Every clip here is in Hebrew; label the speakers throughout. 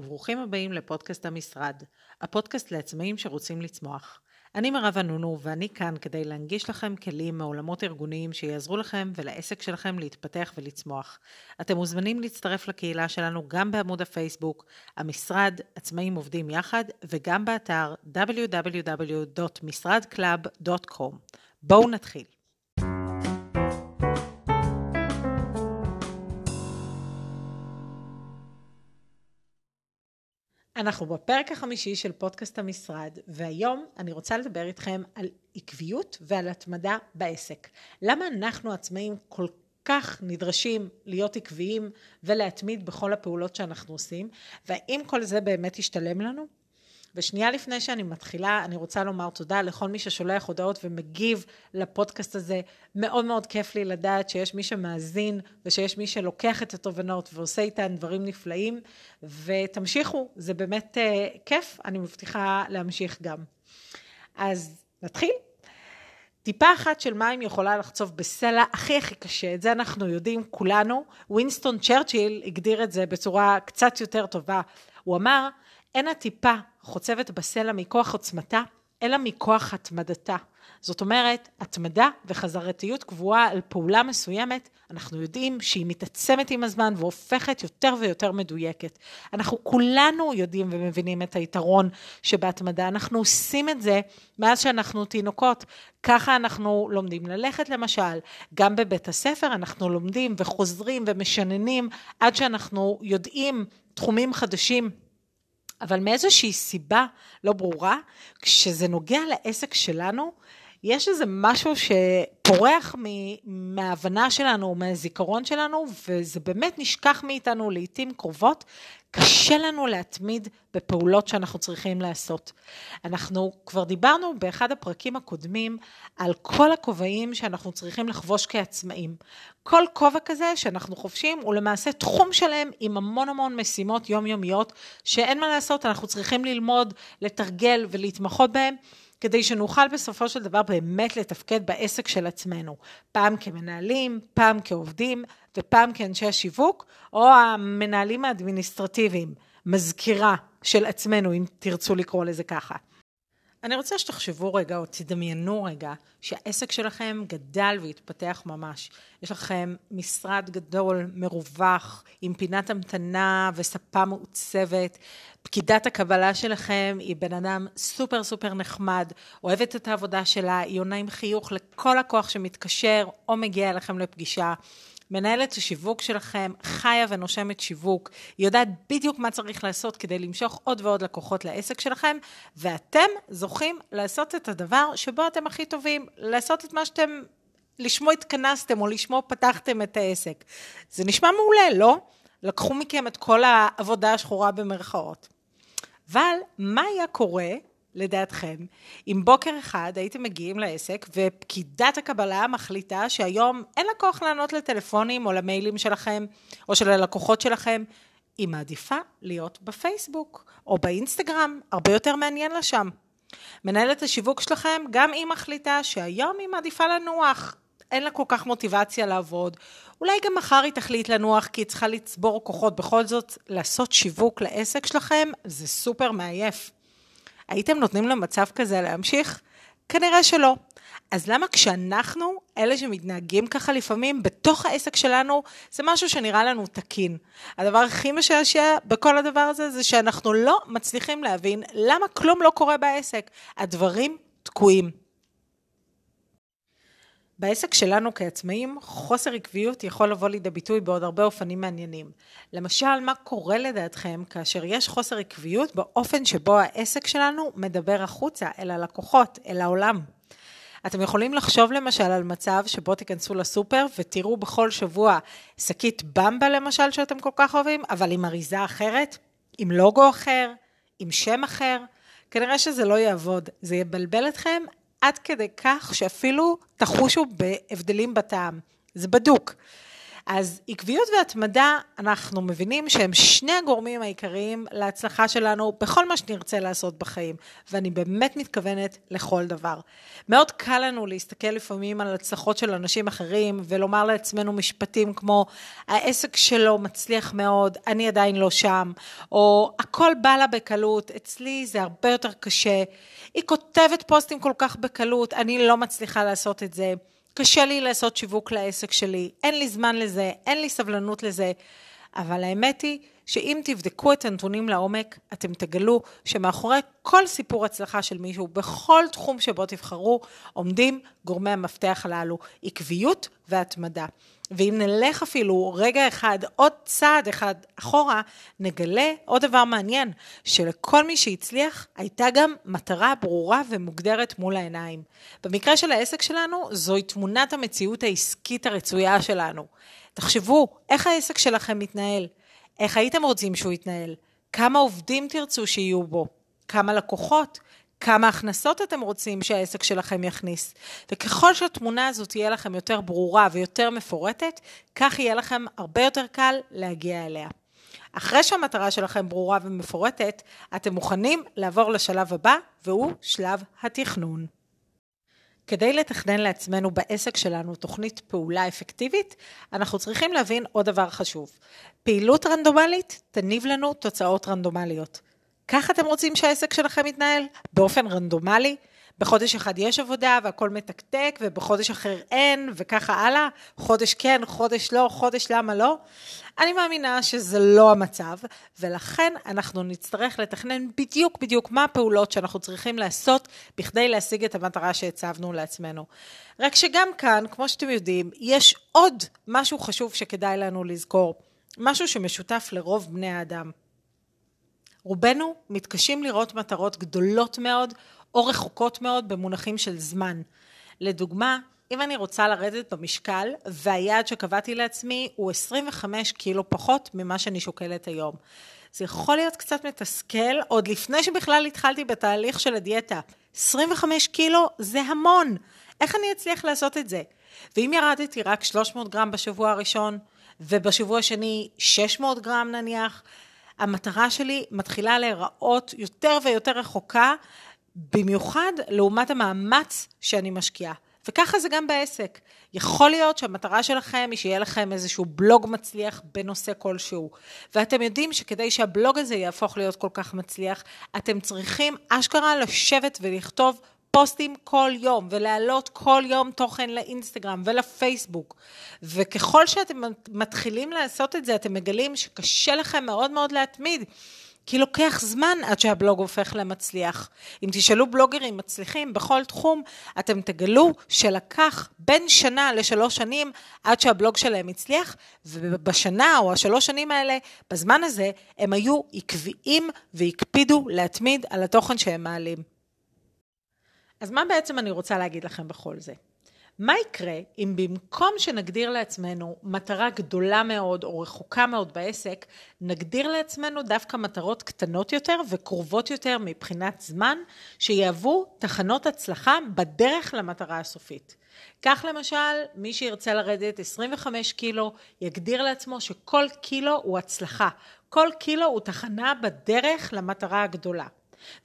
Speaker 1: וברוכים הבאים לפודקאסט המשרד, הפודקאסט לעצמאים שרוצים לצמוח. אני מירב ענונו ואני כאן כדי להנגיש לכם כלים מעולמות ארגוניים שיעזרו לכם ולעסק שלכם להתפתח ולצמוח. אתם מוזמנים להצטרף לקהילה שלנו גם בעמוד הפייסבוק, המשרד עצמאים עובדים יחד, וגם באתר www.משרדclub.com. בואו נתחיל. אנחנו בפרק החמישי של פודקאסט המשרד, והיום אני רוצה לדבר איתכם על עקביות ועל התמדה בעסק. למה אנחנו עצמאים כל כך נדרשים להיות עקביים ולהתמיד בכל הפעולות שאנחנו עושים, והאם כל זה באמת ישתלם לנו? ושנייה לפני שאני מתחילה, אני רוצה לומר תודה לכל מי ששולח הודעות ומגיב לפודקאסט הזה. מאוד מאוד כיף לי לדעת שיש מי שמאזין ושיש מי שלוקח את התובנות ועושה איתן דברים נפלאים, ותמשיכו, זה באמת uh, כיף, אני מבטיחה להמשיך גם. אז נתחיל. טיפה אחת של מים יכולה לחצוב בסלע הכי הכי קשה, את זה אנחנו יודעים כולנו. ווינסטון צ'רצ'יל הגדיר את זה בצורה קצת יותר טובה. הוא אמר, אין הטיפה חוצבת בסלע מכוח עוצמתה, אלא מכוח התמדתה. זאת אומרת, התמדה וחזרתיות קבועה על פעולה מסוימת, אנחנו יודעים שהיא מתעצמת עם הזמן והופכת יותר ויותר מדויקת. אנחנו כולנו יודעים ומבינים את היתרון שבהתמדה, אנחנו עושים את זה מאז שאנחנו תינוקות. ככה אנחנו לומדים ללכת למשל, גם בבית הספר אנחנו לומדים וחוזרים ומשננים עד שאנחנו יודעים תחומים חדשים אבל מאיזושהי סיבה לא ברורה, כשזה נוגע לעסק שלנו, יש איזה משהו שפורח מההבנה שלנו, מהזיכרון שלנו, וזה באמת נשכח מאיתנו לעיתים קרובות. קשה לנו להתמיד בפעולות שאנחנו צריכים לעשות. אנחנו כבר דיברנו באחד הפרקים הקודמים על כל הכובעים שאנחנו צריכים לחבוש כעצמאים. כל כובע כזה שאנחנו חובשים הוא למעשה תחום שלם עם המון המון משימות יומיומיות שאין מה לעשות, אנחנו צריכים ללמוד, לתרגל ולהתמחות בהם. כדי שנוכל בסופו של דבר באמת לתפקד בעסק של עצמנו. פעם כמנהלים, פעם כעובדים ופעם כאנשי השיווק, או המנהלים האדמיניסטרטיביים, מזכירה של עצמנו, אם תרצו לקרוא לזה ככה. אני רוצה שתחשבו רגע או תדמיינו רגע שהעסק שלכם גדל והתפתח ממש. יש לכם משרד גדול, מרווח, עם פינת המתנה וספה מעוצבת. פקידת הקבלה שלכם היא בן אדם סופר סופר נחמד, אוהבת את העבודה שלה, היא עונה עם חיוך לכל לקוח שמתקשר או מגיע אליכם לפגישה. מנהלת השיווק שלכם חיה ונושמת שיווק, היא יודעת בדיוק מה צריך לעשות כדי למשוך עוד ועוד לקוחות לעסק שלכם, ואתם זוכים לעשות את הדבר שבו אתם הכי טובים, לעשות את מה שאתם, לשמו התכנסתם או לשמו פתחתם את העסק. זה נשמע מעולה, לא? לקחו מכם את כל העבודה השחורה במרכאות. אבל מה היה קורה לדעתכם, אם בוקר אחד הייתם מגיעים לעסק ופקידת הקבלה מחליטה שהיום אין לה כוח לענות לטלפונים או למיילים שלכם או של הלקוחות שלכם, היא מעדיפה להיות בפייסבוק או באינסטגרם, הרבה יותר מעניין לה שם. מנהלת השיווק שלכם, גם היא מחליטה שהיום היא מעדיפה לנוח, אין לה כל כך מוטיבציה לעבוד. אולי גם מחר היא תחליט לנוח כי היא צריכה לצבור כוחות. בכל זאת, לעשות שיווק לעסק שלכם זה סופר מעייף. הייתם נותנים למצב כזה להמשיך? כנראה שלא. אז למה כשאנחנו, אלה שמתנהגים ככה לפעמים, בתוך העסק שלנו, זה משהו שנראה לנו תקין. הדבר הכי משעשע בכל הדבר הזה, זה שאנחנו לא מצליחים להבין למה כלום לא קורה בעסק. הדברים תקועים. בעסק שלנו כעצמאים, חוסר עקביות יכול לבוא לידי ביטוי בעוד הרבה אופנים מעניינים. למשל, מה קורה לדעתכם כאשר יש חוסר עקביות באופן שבו העסק שלנו מדבר החוצה, אל הלקוחות, אל העולם? אתם יכולים לחשוב למשל על מצב שבו תיכנסו לסופר ותראו בכל שבוע שקית במבה למשל שאתם כל כך אוהבים, אבל עם אריזה אחרת, עם לוגו אחר, עם שם אחר. כנראה שזה לא יעבוד, זה יבלבל אתכם עד כדי כך שאפילו תחושו בהבדלים בטעם. זה בדוק. אז עקביות והתמדה, אנחנו מבינים שהם שני הגורמים העיקריים להצלחה שלנו בכל מה שנרצה לעשות בחיים, ואני באמת מתכוונת לכל דבר. מאוד קל לנו להסתכל לפעמים על הצלחות של אנשים אחרים, ולומר לעצמנו משפטים כמו, העסק שלו מצליח מאוד, אני עדיין לא שם, או הכל בא לה בקלות, אצלי זה הרבה יותר קשה, היא כותבת פוסטים כל כך בקלות, אני לא מצליחה לעשות את זה. קשה לי לעשות שיווק לעסק שלי, אין לי זמן לזה, אין לי סבלנות לזה, אבל האמת היא שאם תבדקו את הנתונים לעומק, אתם תגלו שמאחורי כל סיפור הצלחה של מישהו, בכל תחום שבו תבחרו, עומדים גורמי המפתח הללו, עקביות והתמדה. ואם נלך אפילו רגע אחד, עוד צעד אחד אחורה, נגלה עוד דבר מעניין, שלכל מי שהצליח הייתה גם מטרה ברורה ומוגדרת מול העיניים. במקרה של העסק שלנו, זוהי תמונת המציאות העסקית הרצויה שלנו. תחשבו, איך העסק שלכם מתנהל? איך הייתם רוצים שהוא יתנהל? כמה עובדים תרצו שיהיו בו? כמה לקוחות? כמה הכנסות אתם רוצים שהעסק שלכם יכניס. וככל שהתמונה הזאת תהיה לכם יותר ברורה ויותר מפורטת, כך יהיה לכם הרבה יותר קל להגיע אליה. אחרי שהמטרה שלכם ברורה ומפורטת, אתם מוכנים לעבור לשלב הבא, והוא שלב התכנון. כדי לתכנן לעצמנו בעסק שלנו תוכנית פעולה אפקטיבית, אנחנו צריכים להבין עוד דבר חשוב. פעילות רנדומלית תניב לנו תוצאות רנדומליות. ככה אתם רוצים שהעסק שלכם יתנהל? באופן רנדומלי? בחודש אחד יש עבודה והכל מתקתק, ובחודש אחר אין, וככה הלאה? חודש כן, חודש לא, חודש למה לא? אני מאמינה שזה לא המצב, ולכן אנחנו נצטרך לתכנן בדיוק בדיוק מה הפעולות שאנחנו צריכים לעשות בכדי להשיג את המטרה שהצבנו לעצמנו. רק שגם כאן, כמו שאתם יודעים, יש עוד משהו חשוב שכדאי לנו לזכור, משהו שמשותף לרוב בני האדם. רובנו מתקשים לראות מטרות גדולות מאוד או רחוקות מאוד במונחים של זמן. לדוגמה, אם אני רוצה לרדת במשקל והיעד שקבעתי לעצמי הוא 25 קילו פחות ממה שאני שוקלת היום. זה יכול להיות קצת מתסכל עוד לפני שבכלל התחלתי בתהליך של הדיאטה. 25 קילו זה המון. איך אני אצליח לעשות את זה? ואם ירדתי רק 300 גרם בשבוע הראשון, ובשבוע השני 600 גרם נניח, המטרה שלי מתחילה להיראות יותר ויותר רחוקה, במיוחד לעומת המאמץ שאני משקיעה. וככה זה גם בעסק. יכול להיות שהמטרה שלכם היא שיהיה לכם איזשהו בלוג מצליח בנושא כלשהו. ואתם יודעים שכדי שהבלוג הזה יהפוך להיות כל כך מצליח, אתם צריכים אשכרה לשבת ולכתוב פוסטים כל יום ולהעלות כל יום תוכן לאינסטגרם ולפייסבוק. וככל שאתם מתחילים לעשות את זה, אתם מגלים שקשה לכם מאוד מאוד להתמיד. כי לוקח זמן עד שהבלוג הופך למצליח. אם תשאלו בלוגרים מצליחים בכל תחום, אתם תגלו שלקח בין שנה לשלוש שנים עד שהבלוג שלהם הצליח, ובשנה או השלוש שנים האלה, בזמן הזה, הם היו עקביים והקפידו להתמיד על התוכן שהם מעלים. אז מה בעצם אני רוצה להגיד לכם בכל זה? מה יקרה אם במקום שנגדיר לעצמנו מטרה גדולה מאוד או רחוקה מאוד בעסק, נגדיר לעצמנו דווקא מטרות קטנות יותר וקרובות יותר מבחינת זמן, שיהוו תחנות הצלחה בדרך למטרה הסופית. כך למשל, מי שירצה לרדת 25 קילו, יגדיר לעצמו שכל קילו הוא הצלחה. כל קילו הוא תחנה בדרך למטרה הגדולה.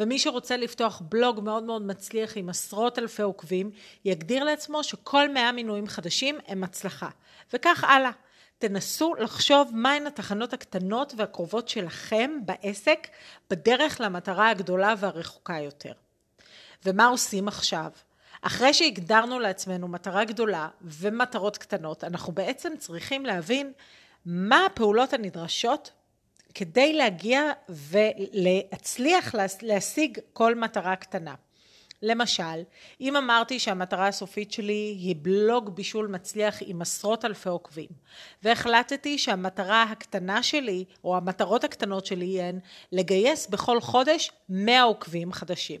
Speaker 1: ומי שרוצה לפתוח בלוג מאוד מאוד מצליח עם עשרות אלפי עוקבים, יגדיר לעצמו שכל מאה מינויים חדשים הם הצלחה. וכך הלאה. תנסו לחשוב מהן התחנות הקטנות והקרובות שלכם בעסק בדרך למטרה הגדולה והרחוקה יותר. ומה עושים עכשיו? אחרי שהגדרנו לעצמנו מטרה גדולה ומטרות קטנות, אנחנו בעצם צריכים להבין מה הפעולות הנדרשות כדי להגיע ולהצליח להשיג כל מטרה קטנה. למשל, אם אמרתי שהמטרה הסופית שלי היא בלוג בישול מצליח עם עשרות אלפי עוקבים, והחלטתי שהמטרה הקטנה שלי, או המטרות הקטנות שלי הן לגייס בכל חודש 100 עוקבים חדשים.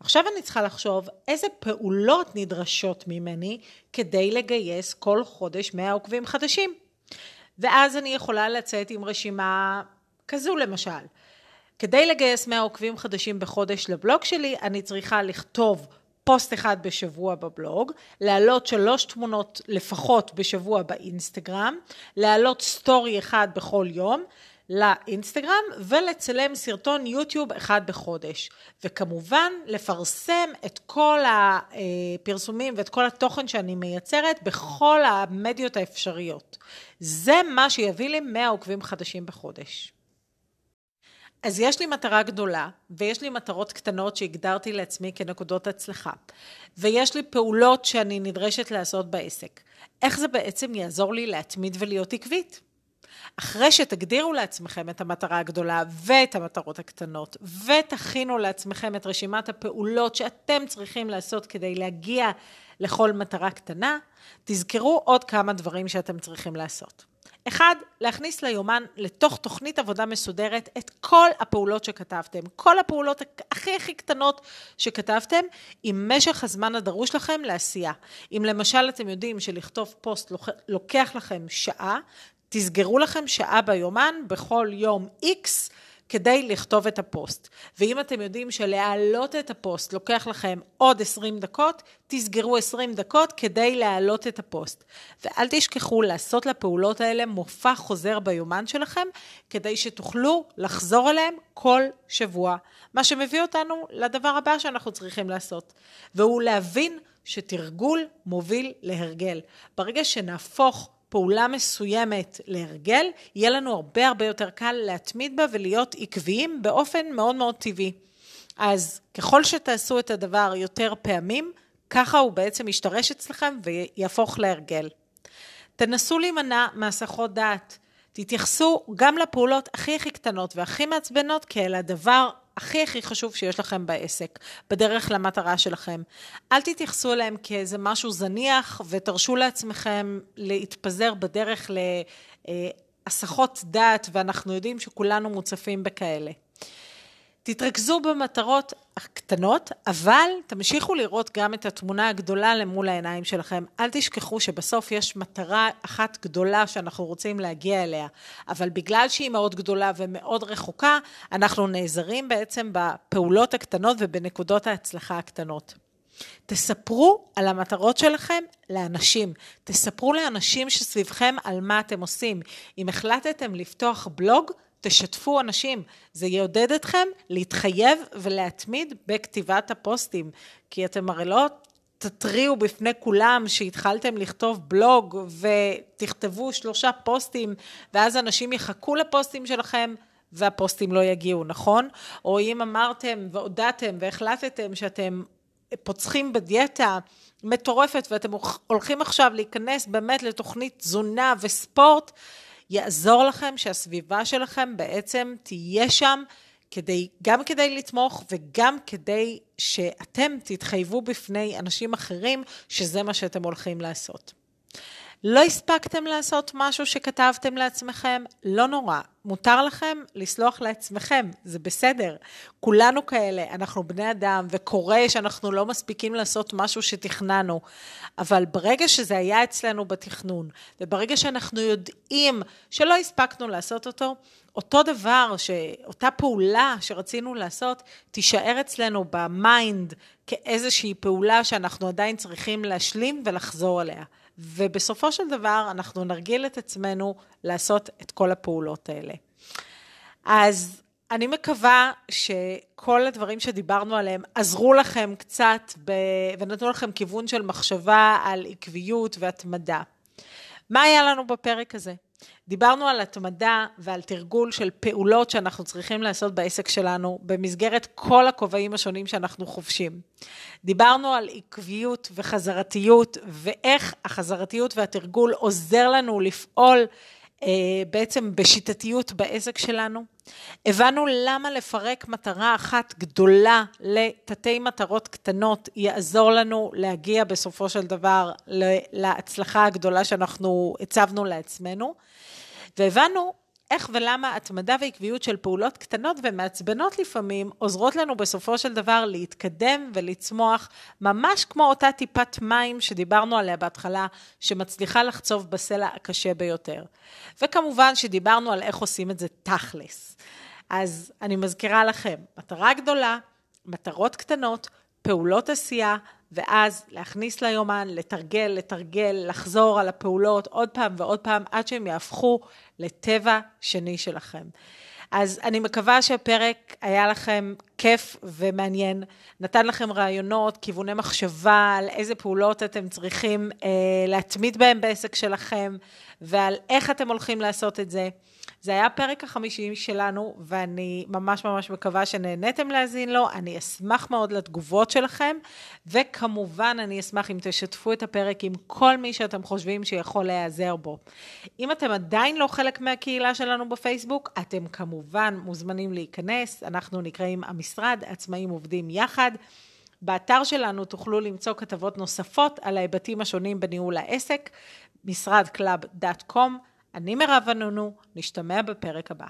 Speaker 1: עכשיו אני צריכה לחשוב איזה פעולות נדרשות ממני כדי לגייס כל חודש 100 עוקבים חדשים. ואז אני יכולה לצאת עם רשימה כזו למשל. כדי לגייס 100 עוקבים חדשים בחודש לבלוג שלי, אני צריכה לכתוב פוסט אחד בשבוע בבלוג, להעלות שלוש תמונות לפחות בשבוע באינסטגרם, להעלות סטורי אחד בכל יום, לאינסטגרם ולצלם סרטון יוטיוב אחד בחודש. וכמובן, לפרסם את כל הפרסומים ואת כל התוכן שאני מייצרת בכל המדיות האפשריות. זה מה שיביא לי 100 עוקבים חדשים בחודש. אז יש לי מטרה גדולה, ויש לי מטרות קטנות שהגדרתי לעצמי כנקודות הצלחה, ויש לי פעולות שאני נדרשת לעשות בעסק. איך זה בעצם יעזור לי להתמיד ולהיות עקבית? אחרי שתגדירו לעצמכם את המטרה הגדולה ואת המטרות הקטנות, ותכינו לעצמכם את רשימת הפעולות שאתם צריכים לעשות כדי להגיע לכל מטרה קטנה, תזכרו עוד כמה דברים שאתם צריכים לעשות. אחד, להכניס ליומן לתוך תוכנית עבודה מסודרת את כל הפעולות שכתבתם, כל הפעולות הכי הכי קטנות שכתבתם, עם משך הזמן הדרוש לכם לעשייה. אם למשל אתם יודעים שלכתוב פוסט לוקח לכם שעה, תסגרו לכם שעה ביומן בכל יום X כדי לכתוב את הפוסט. ואם אתם יודעים שלהעלות את הפוסט לוקח לכם עוד 20 דקות, תסגרו 20 דקות כדי להעלות את הפוסט. ואל תשכחו לעשות לפעולות האלה מופע חוזר ביומן שלכם, כדי שתוכלו לחזור אליהם כל שבוע. מה שמביא אותנו לדבר הבא שאנחנו צריכים לעשות, והוא להבין שתרגול מוביל להרגל. ברגע שנהפוך פעולה מסוימת להרגל, יהיה לנו הרבה הרבה יותר קל להתמיד בה ולהיות עקביים באופן מאוד מאוד טבעי. אז ככל שתעשו את הדבר יותר פעמים, ככה הוא בעצם ישתרש אצלכם ויהפוך להרגל. תנסו להימנע מהסחות דעת. תתייחסו גם לפעולות הכי הכי קטנות והכי מעצבנות כאל הדבר הכי הכי חשוב שיש לכם בעסק, בדרך למטרה שלכם. אל תתייחסו אליהם כאיזה משהו זניח, ותרשו לעצמכם להתפזר בדרך להסחות דעת, ואנחנו יודעים שכולנו מוצפים בכאלה. תתרכזו במטרות הקטנות, אבל תמשיכו לראות גם את התמונה הגדולה למול העיניים שלכם. אל תשכחו שבסוף יש מטרה אחת גדולה שאנחנו רוצים להגיע אליה, אבל בגלל שהיא מאוד גדולה ומאוד רחוקה, אנחנו נעזרים בעצם בפעולות הקטנות ובנקודות ההצלחה הקטנות. תספרו על המטרות שלכם לאנשים. תספרו לאנשים שסביבכם על מה אתם עושים. אם החלטתם לפתוח בלוג, תשתפו אנשים, זה יעודד אתכם להתחייב ולהתמיד בכתיבת הפוסטים, כי אתם הרי לא תתריעו בפני כולם שהתחלתם לכתוב בלוג ותכתבו שלושה פוסטים, ואז אנשים יחכו לפוסטים שלכם. והפוסטים לא יגיעו, נכון? או אם אמרתם והודעתם והחלטתם שאתם פוצחים בדיאטה מטורפת ואתם הולכים עכשיו להיכנס באמת לתוכנית תזונה וספורט, יעזור לכם שהסביבה שלכם בעצם תהיה שם כדי, גם כדי לתמוך וגם כדי שאתם תתחייבו בפני אנשים אחרים שזה מה שאתם הולכים לעשות. לא הספקתם לעשות משהו שכתבתם לעצמכם? לא נורא. מותר לכם לסלוח לעצמכם, זה בסדר. כולנו כאלה, אנחנו בני אדם, וקורה שאנחנו לא מספיקים לעשות משהו שתכננו. אבל ברגע שזה היה אצלנו בתכנון, וברגע שאנחנו יודעים שלא הספקנו לעשות אותו, אותו דבר, אותה פעולה שרצינו לעשות, תישאר אצלנו במיינד כאיזושהי פעולה שאנחנו עדיין צריכים להשלים ולחזור אליה. ובסופו של דבר אנחנו נרגיל את עצמנו לעשות את כל הפעולות האלה. אז אני מקווה שכל הדברים שדיברנו עליהם עזרו לכם קצת ב... ונתנו לכם כיוון של מחשבה על עקביות והתמדה. מה היה לנו בפרק הזה? דיברנו על התמדה ועל תרגול של פעולות שאנחנו צריכים לעשות בעסק שלנו במסגרת כל הכובעים השונים שאנחנו חובשים. דיברנו על עקביות וחזרתיות ואיך החזרתיות והתרגול עוזר לנו לפעול אה, בעצם בשיטתיות בעסק שלנו. הבנו למה לפרק מטרה אחת גדולה לתתי מטרות קטנות יעזור לנו להגיע בסופו של דבר להצלחה הגדולה שאנחנו הצבנו לעצמנו. והבנו איך ולמה התמדה ועקביות של פעולות קטנות ומעצבנות לפעמים עוזרות לנו בסופו של דבר להתקדם ולצמוח, ממש כמו אותה טיפת מים שדיברנו עליה בהתחלה, שמצליחה לחצוב בסלע הקשה ביותר. וכמובן שדיברנו על איך עושים את זה תכלס. אז אני מזכירה לכם, מטרה גדולה, מטרות קטנות, פעולות עשייה, ואז להכניס ליומן, לתרגל, לתרגל, לחזור על הפעולות עוד פעם ועוד פעם, עד שהם יהפכו לטבע שני שלכם. אז אני מקווה שהפרק היה לכם כיף ומעניין, נתן לכם רעיונות, כיווני מחשבה על איזה פעולות אתם צריכים אה, להתמיד בהם בעסק שלכם, ועל איך אתם הולכים לעשות את זה. זה היה הפרק החמישי שלנו, ואני ממש ממש מקווה שנהניתם להאזין לו. אני אשמח מאוד לתגובות שלכם, וכמובן, אני אשמח אם תשתפו את הפרק עם כל מי שאתם חושבים שיכול להיעזר בו. אם אתם עדיין לא חלק מהקהילה שלנו בפייסבוק, אתם כמובן מוזמנים להיכנס. אנחנו נקראים המשרד, עצמאים עובדים יחד. באתר שלנו תוכלו למצוא כתבות נוספות על ההיבטים השונים בניהול העסק, משרדקלאב.com. אני מירב ענונו, נשתמע בפרק הבא.